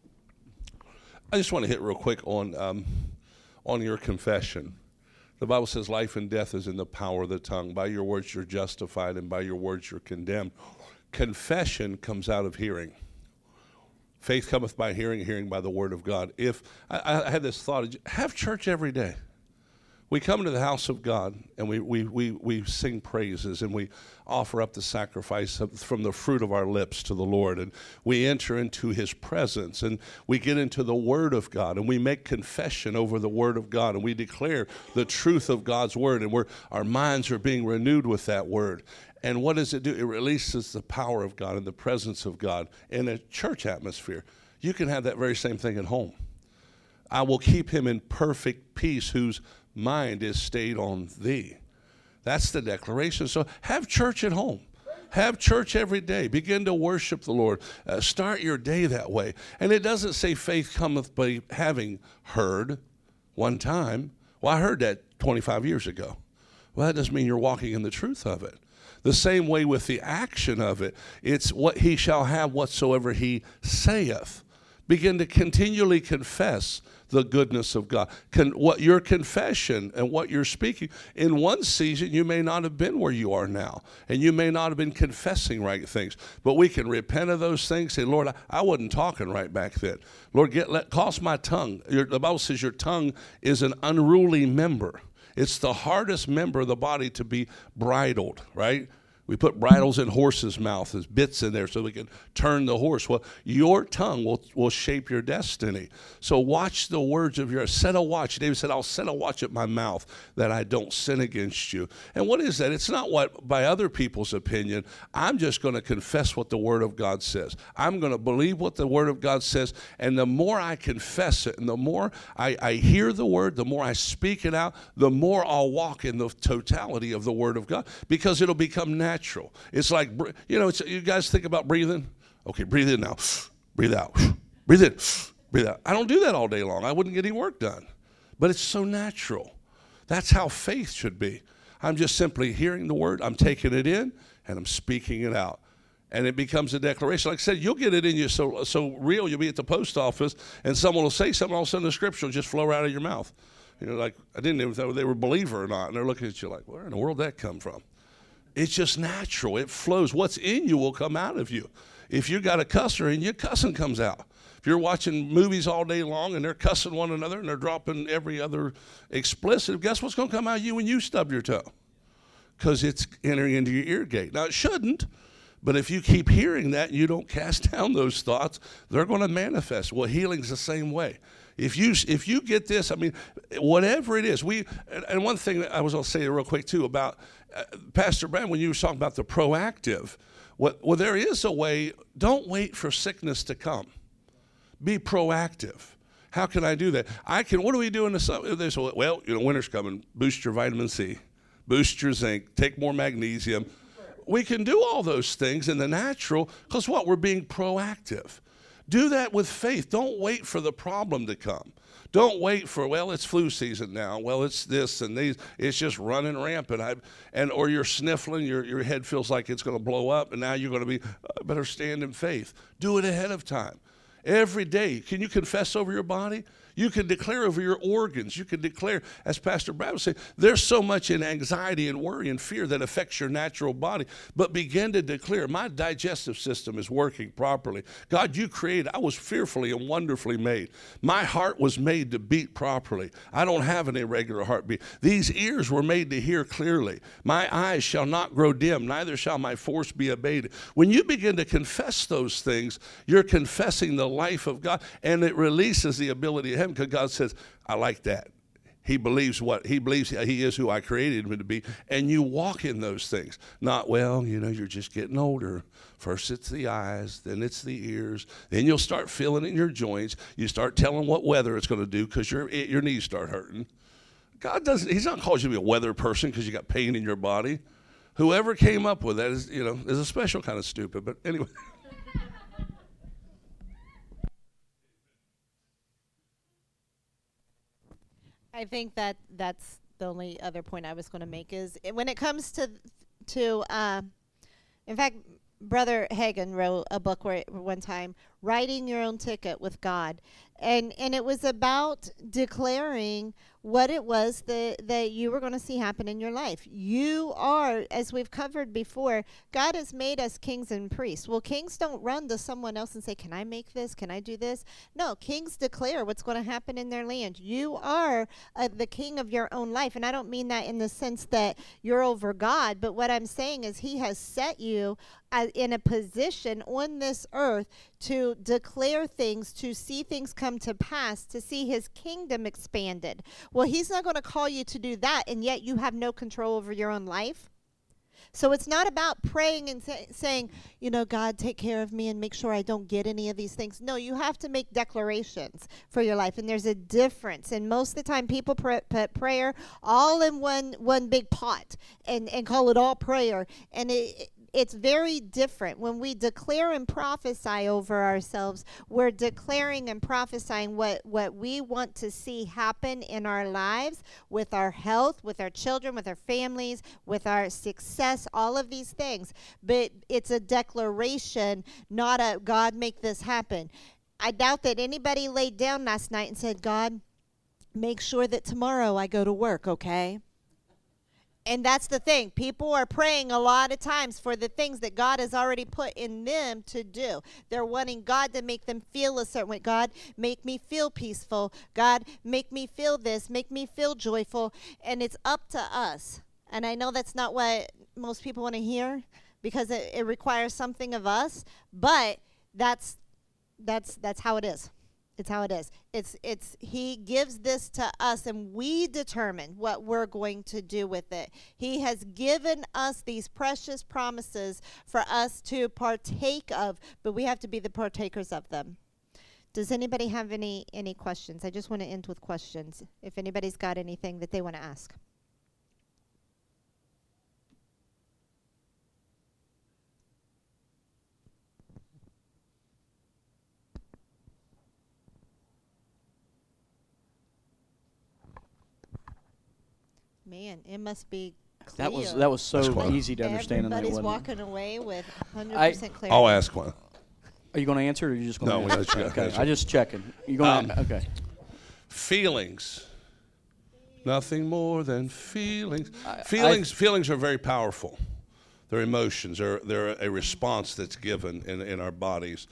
I just want to hit real quick on um, on your confession. The Bible says life and death is in the power of the tongue. By your words you're justified, and by your words you're condemned. Confession comes out of hearing. Faith cometh by hearing, hearing by the word of God. If I, I had this thought, have church every day. We come to the house of God and we, we, we, we sing praises and we offer up the sacrifice of, from the fruit of our lips to the Lord. And we enter into His presence and we get into the Word of God and we make confession over the Word of God and we declare the truth of God's Word and we're, our minds are being renewed with that Word. And what does it do? It releases the power of God and the presence of God in a church atmosphere. You can have that very same thing at home. I will keep him in perfect peace whose mind is stayed on thee. That's the declaration. So have church at home. Have church every day. Begin to worship the Lord. Uh, start your day that way. And it doesn't say faith cometh by having heard one time. Well, I heard that 25 years ago. Well, that doesn't mean you're walking in the truth of it. The same way with the action of it. It's what he shall have whatsoever he saith. Begin to continually confess the goodness of God. Con- what your confession and what you're speaking in one season, you may not have been where you are now, and you may not have been confessing right things. But we can repent of those things. Say, Lord, I, I wasn't talking right back then. Lord, get let cost my tongue. Your, the Bible says your tongue is an unruly member. It's the hardest member of the body to be bridled, right? We put bridles in horses' mouths, there's bits in there so we can turn the horse. Well, your tongue will, will shape your destiny. So watch the words of your set a watch. David said, I'll set a watch at my mouth that I don't sin against you. And what is that? It's not what by other people's opinion. I'm just going to confess what the word of God says. I'm going to believe what the word of God says. And the more I confess it and the more I, I hear the word, the more I speak it out, the more I'll walk in the totality of the word of God because it'll become natural natural. It's like, you know, you guys think about breathing? Okay, breathe in now, breathe out, breathe in, breathe out. I don't do that all day long. I wouldn't get any work done. But it's so natural. That's how faith should be. I'm just simply hearing the word, I'm taking it in, and I'm speaking it out. And it becomes a declaration. Like I said, you'll get it in you so, so real, you'll be at the post office, and someone will say something, all of a sudden the scripture will just flow out of your mouth. You know, like, I didn't even know they were a believer or not. And they're looking at you like, where in the world did that come from? It's just natural. It flows. What's in you will come out of you. If you got a cusser in your cussing comes out. If you're watching movies all day long and they're cussing one another and they're dropping every other explicit, guess what's going to come out of you when you stub your toe? Because it's entering into your ear gate. Now, it shouldn't, but if you keep hearing that and you don't cast down those thoughts, they're going to manifest. Well, healing's the same way. If you if you get this, I mean, whatever it is, we and one thing I was going to say real quick too about uh, Pastor Brad when you were talking about the proactive. What, well, there is a way. Don't wait for sickness to come. Be proactive. How can I do that? I can. What do we do in the summer? Well, you know, winter's coming. Boost your vitamin C, boost your zinc, take more magnesium. We can do all those things in the natural because what? We're being proactive. Do that with faith. Don't wait for the problem to come. Don't wait for well, it's flu season now. Well, it's this and these. It's just running rampant. I, and or you're sniffling. Your your head feels like it's going to blow up, and now you're going to be uh, better stand in faith. Do it ahead of time. Every day, can you confess over your body? You can declare over your organs. You can declare, as Pastor Brad was saying, there's so much in anxiety and worry and fear that affects your natural body. But begin to declare, my digestive system is working properly. God, you created, I was fearfully and wonderfully made. My heart was made to beat properly. I don't have an irregular heartbeat. These ears were made to hear clearly. My eyes shall not grow dim, neither shall my force be abated. When you begin to confess those things, you're confessing the life of God, and it releases the ability of him because God says, I like that. He believes what he believes he is who I created him to be, and you walk in those things. Not well, you know, you're just getting older. First it's the eyes, then it's the ears, then you'll start feeling in your joints. You start telling what weather it's going to do because your your knees start hurting. God doesn't. He's not called you to be a weather person because you got pain in your body. Whoever came up with that is, you know, is a special kind of stupid. But anyway. I think that that's the only other point I was going to make is when it comes to to uh, in fact brother Hagin wrote a book where one time writing your own ticket with God. And and it was about declaring what it was that, that you were going to see happen in your life. You are, as we've covered before, God has made us kings and priests. Well, kings don't run to someone else and say, Can I make this? Can I do this? No, kings declare what's going to happen in their land. You are uh, the king of your own life. And I don't mean that in the sense that you're over God, but what I'm saying is He has set you in a position on this earth to declare things, to see things come to pass, to see His kingdom expanded. Well, He's not going to call you to do that, and yet you have no control over your own life. So it's not about praying and say, saying, you know, God, take care of me and make sure I don't get any of these things. No, you have to make declarations for your life, and there's a difference. And most of the time, people pray, put prayer all in one one big pot and and call it all prayer. And it, it's very different. When we declare and prophesy over ourselves we're declaring and prophesying what what we want to see happen in our lives with our health with our children with our families with our success all of these things. But it's a declaration not a god make this happen. I doubt that anybody laid down last night and said god make sure that tomorrow i go to work okay and that's the thing. People are praying a lot of times for the things that God has already put in them to do. They're wanting God to make them feel a certain way. God, make me feel peaceful. God, make me feel this. Make me feel joyful. And it's up to us. And I know that's not what most people want to hear because it, it requires something of us, but that's that's that's how it is. It's how it is. It's it's he gives this to us and we determine what we're going to do with it. He has given us these precious promises for us to partake of, but we have to be the partakers of them. Does anybody have any any questions? I just want to end with questions. If anybody's got anything that they want to ask. Man, it must be clear. That was that was so That's easy to understand. and they Everybody's wasn't. walking away with 100% I- clarity. I'll ask one. Are you going to answer, or are you just going No, to? we gotta check, Okay, gotta I just checking. You going? Um, to okay. Feelings. Nothing more than feelings. I- feelings. feelings are very powerful. They're emotions. They're they're a response that's given in in our bodies.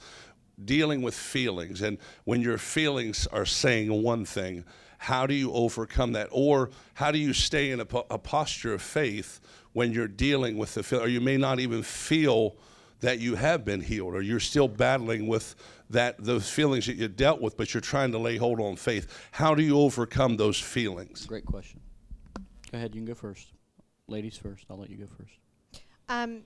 Dealing with feelings, and when your feelings are saying one thing, how do you overcome that, or how do you stay in a, po- a posture of faith when you're dealing with the feel, or you may not even feel that you have been healed, or you're still battling with that those feelings that you dealt with, but you're trying to lay hold on faith. How do you overcome those feelings? Great question. Go ahead. You can go first. Ladies first. I'll let you go first. um,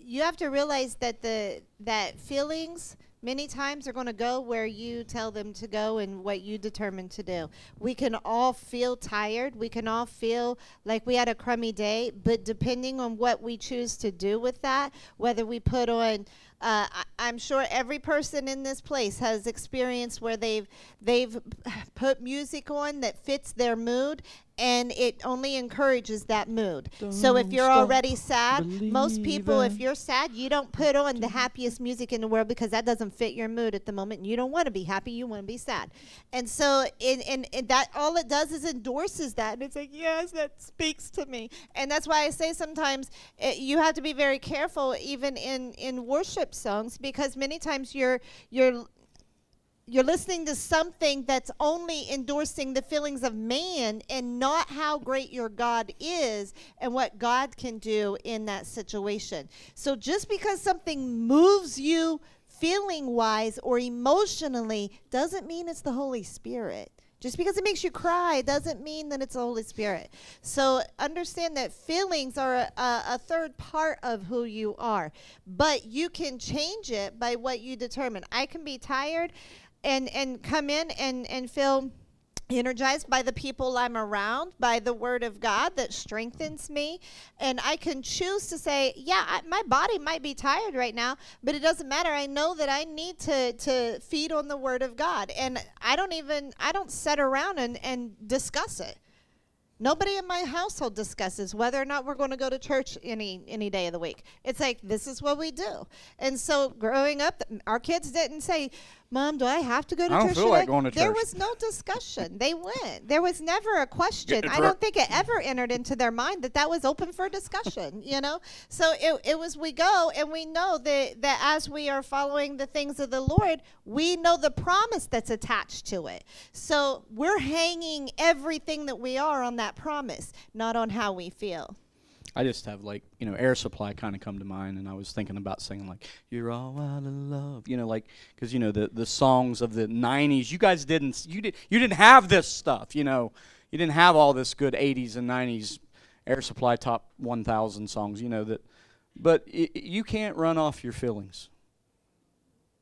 you have to realize that the that feelings many times they're going to go where you tell them to go and what you determine to do. We can all feel tired. We can all feel like we had a crummy day, but depending on what we choose to do with that, whether we put on uh, I, I'm sure every person in this place has experienced where they've they've put music on that fits their mood, and it only encourages that mood. so if you're already sad, most people, if you're sad, you don't put on the happiest music in the world because that doesn't fit your mood at the moment. You don't want to be happy; you want to be sad. And so, in, in, in that, all it does is endorses that, and it's like, yes, that speaks to me. And that's why I say sometimes uh you have to be very careful, even in in worship songs, because many times you're you're you're listening to something that's only endorsing the feelings of man and not how great your God is and what God can do in that situation. So just because something moves you feeling wise or emotionally doesn't mean it's the Holy Spirit. Just because it makes you cry doesn't mean that it's the Holy Spirit. So understand that feelings are a, a, a third part of who you are, but you can change it by what you determine. I can be tired and and come in and and feel energized by the people I'm around, by the word of God that strengthens me. And I can choose to say, yeah, I, my body might be tired right now, but it doesn't matter. I know that I need to, to feed on the word of God. And I don't even, I don't sit around and, and discuss it. Nobody in my household discusses whether or not we're going to go to church any any day of the week. It's like this is what we do. And so growing up, our kids didn't say, "Mom, do I have to go to I don't church feel today?" like going to there church. was no discussion. they went. There was never a question. I don't think it ever entered into their mind that that was open for discussion. you know, so it, it was we go and we know that that as we are following the things of the Lord, we know the promise that's attached to it. So we're hanging everything that we are on that promise, not on how we feel. I just have like you know Air Supply kind of come to mind, and I was thinking about singing like "You're All Out of Love," you know, like because you know the the songs of the '90s. You guys didn't you did you didn't have this stuff, you know, you didn't have all this good '80s and '90s Air Supply top 1,000 songs, you know that. But you can't run off your feelings.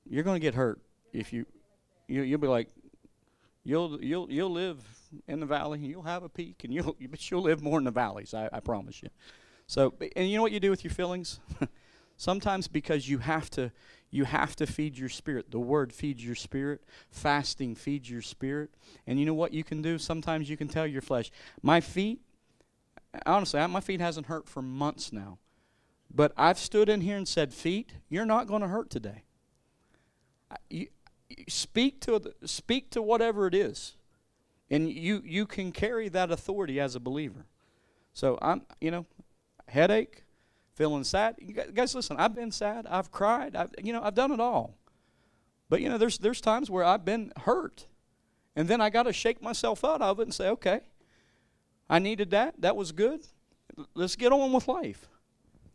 You're going to get hurt if you, you you'll be like, you'll you'll you'll live in the valley, and you'll have a peak, and you'll but you'll live more in the valleys. I, I promise you. So, and you know what you do with your feelings? Sometimes because you have to you have to feed your spirit. The word feeds your spirit. Fasting feeds your spirit. And you know what you can do? Sometimes you can tell your flesh, my feet honestly, my feet hasn't hurt for months now. But I've stood in here and said, "Feet, you're not going to hurt today." You, speak to the, speak to whatever it is, and you you can carry that authority as a believer. So I'm, you know, headache, feeling sad. You guys, listen. I've been sad. I've cried. I've, you know, I've done it all. But you know, there's there's times where I've been hurt, and then I got to shake myself out of it and say, okay, I needed that. That was good. Let's get on with life.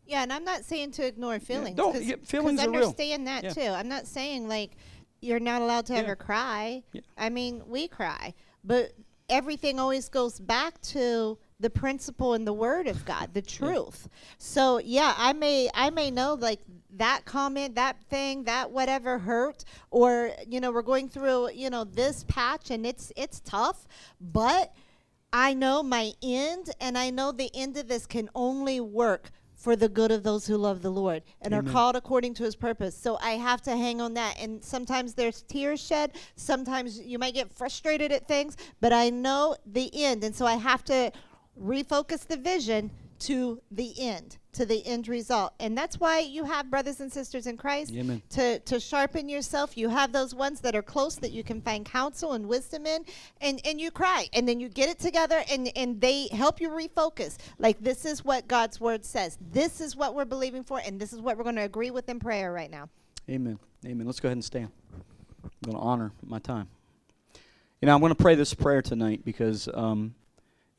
Yeah, and I'm not saying to ignore feelings. Yeah, don't, yeah, feelings are understand real. that yeah. too. I'm not saying like you're not allowed to ever cry. I mean, we cry, but everything always goes back to the principle and the word of God, the truth. So yeah, I may I may know like that comment, that thing, that whatever hurt, or you know we're going through you know this patch and it's it's tough, but I know my end, and I know the end of this can only work for the good of those who love the Lord and Amen. are called according to his purpose. So I have to hang on that. And sometimes there's tears shed. Sometimes you might get frustrated at things, but I know the end. And so I have to refocus the vision to the end, to the end result. And that's why you have brothers and sisters in Christ Amen. to, to sharpen yourself. You have those ones that are close that you can find counsel and wisdom in, and, and you cry. And then you get it together and, and they help you refocus. Like, this is what God's word says. This is what we're believing for, and this is what we're going to agree with in prayer right now. Amen. Amen. Let's go ahead and stand. I'm going to honor my time. You know, I'm going to pray this prayer tonight because um,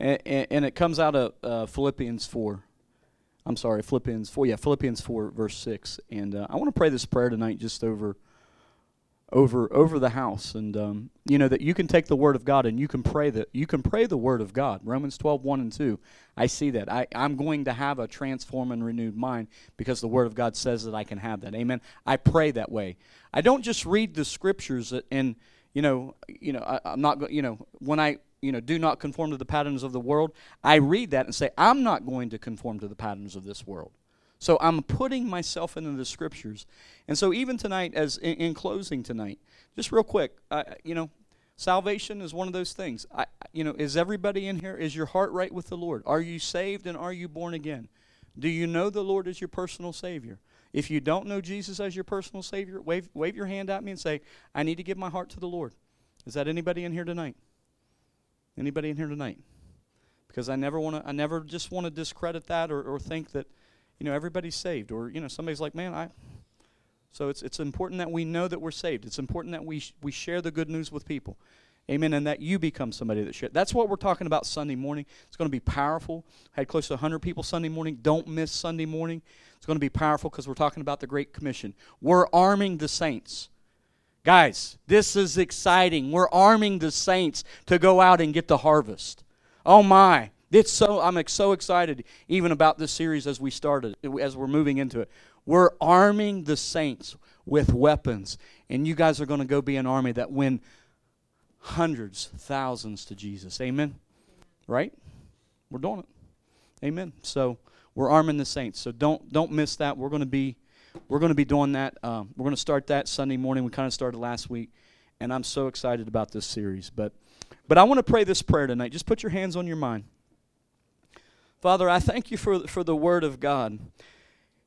and, and, it comes out of uh, Philippians 4. I'm sorry, Philippians 4. Yeah, Philippians 4, verse 6. And uh, I want to pray this prayer tonight just over over over the house and um, you know that you can take the word of god and you can pray that you can pray the word of god romans 12 1 and 2 i see that I, i'm going to have a transform and renewed mind because the word of god says that i can have that amen i pray that way i don't just read the scriptures and you know you know I, i'm not you know when i you know, do not conform to the patterns of the world, I read that and say, I'm not going to conform to the patterns of this world. So I'm putting myself into the scriptures. And so even tonight, as in, in closing tonight, just real quick, uh, you know, salvation is one of those things. I, you know, is everybody in here, is your heart right with the Lord? Are you saved and are you born again? Do you know the Lord as your personal Savior? If you don't know Jesus as your personal Savior, wave, wave your hand at me and say, I need to give my heart to the Lord. Is that anybody in here tonight? Anybody in here tonight? Because I never want to. I never just want to discredit that or, or think that, you know, everybody's saved or you know somebody's like, man, I. So it's it's important that we know that we're saved. It's important that we sh- we share the good news with people. Amen. And that you become somebody that shares. That's what we're talking about Sunday morning. It's going to be powerful. I had close to 100 people Sunday morning. Don't miss Sunday morning. It's going to be powerful because we're talking about the Great Commission. We're arming the saints. Guys, this is exciting. We're arming the saints to go out and get the harvest. Oh my. It's so I'm so excited even about this series as we started as we're moving into it. We're arming the saints with weapons and you guys are going to go be an army that win hundreds, thousands to Jesus. Amen. Right? We're doing it. Amen. So, we're arming the saints. So don't don't miss that. We're going to be we're going to be doing that. Um, we're going to start that Sunday morning. We kind of started last week, and I'm so excited about this series. But, but I want to pray this prayer tonight. Just put your hands on your mind. Father, I thank you for, for the Word of God.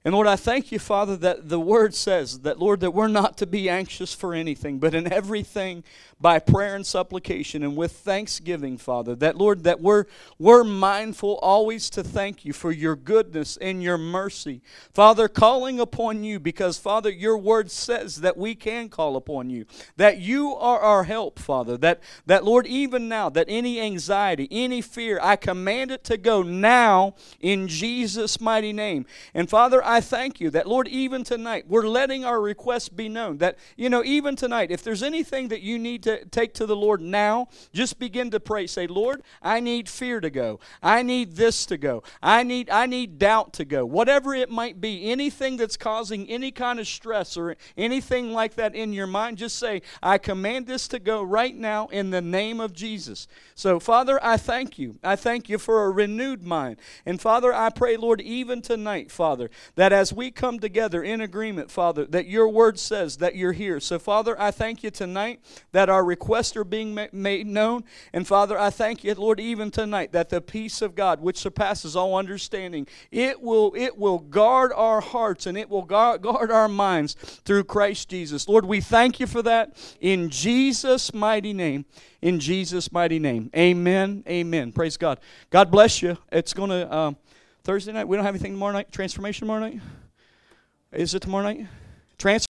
And Lord, I thank you, Father, that the word says that, Lord, that we're not to be anxious for anything, but in everything by prayer and supplication and with thanksgiving, Father, that, Lord, that we're, we're mindful always to thank you for your goodness and your mercy. Father, calling upon you because, Father, your word says that we can call upon you, that you are our help, Father, that, that Lord, even now, that any anxiety, any fear, I command it to go now in Jesus' mighty name. And Father, I I thank you that, Lord, even tonight, we're letting our requests be known. That, you know, even tonight, if there's anything that you need to take to the Lord now, just begin to pray. Say, Lord, I need fear to go. I need this to go. I need, I need doubt to go. Whatever it might be, anything that's causing any kind of stress or anything like that in your mind, just say, I command this to go right now in the name of Jesus. So, Father, I thank you. I thank you for a renewed mind. And, Father, I pray, Lord, even tonight, Father, that as we come together in agreement, Father, that your word says that you're here. So, Father, I thank you tonight that our requests are being made known. And, Father, I thank you, Lord, even tonight that the peace of God, which surpasses all understanding, it will, it will guard our hearts and it will guard, guard our minds through Christ Jesus. Lord, we thank you for that in Jesus' mighty name. In Jesus' mighty name. Amen. Amen. Praise God. God bless you. It's going to, um, Thursday night, we don't have anything tomorrow night. Transformation tomorrow night? Is it tomorrow night? Transformation.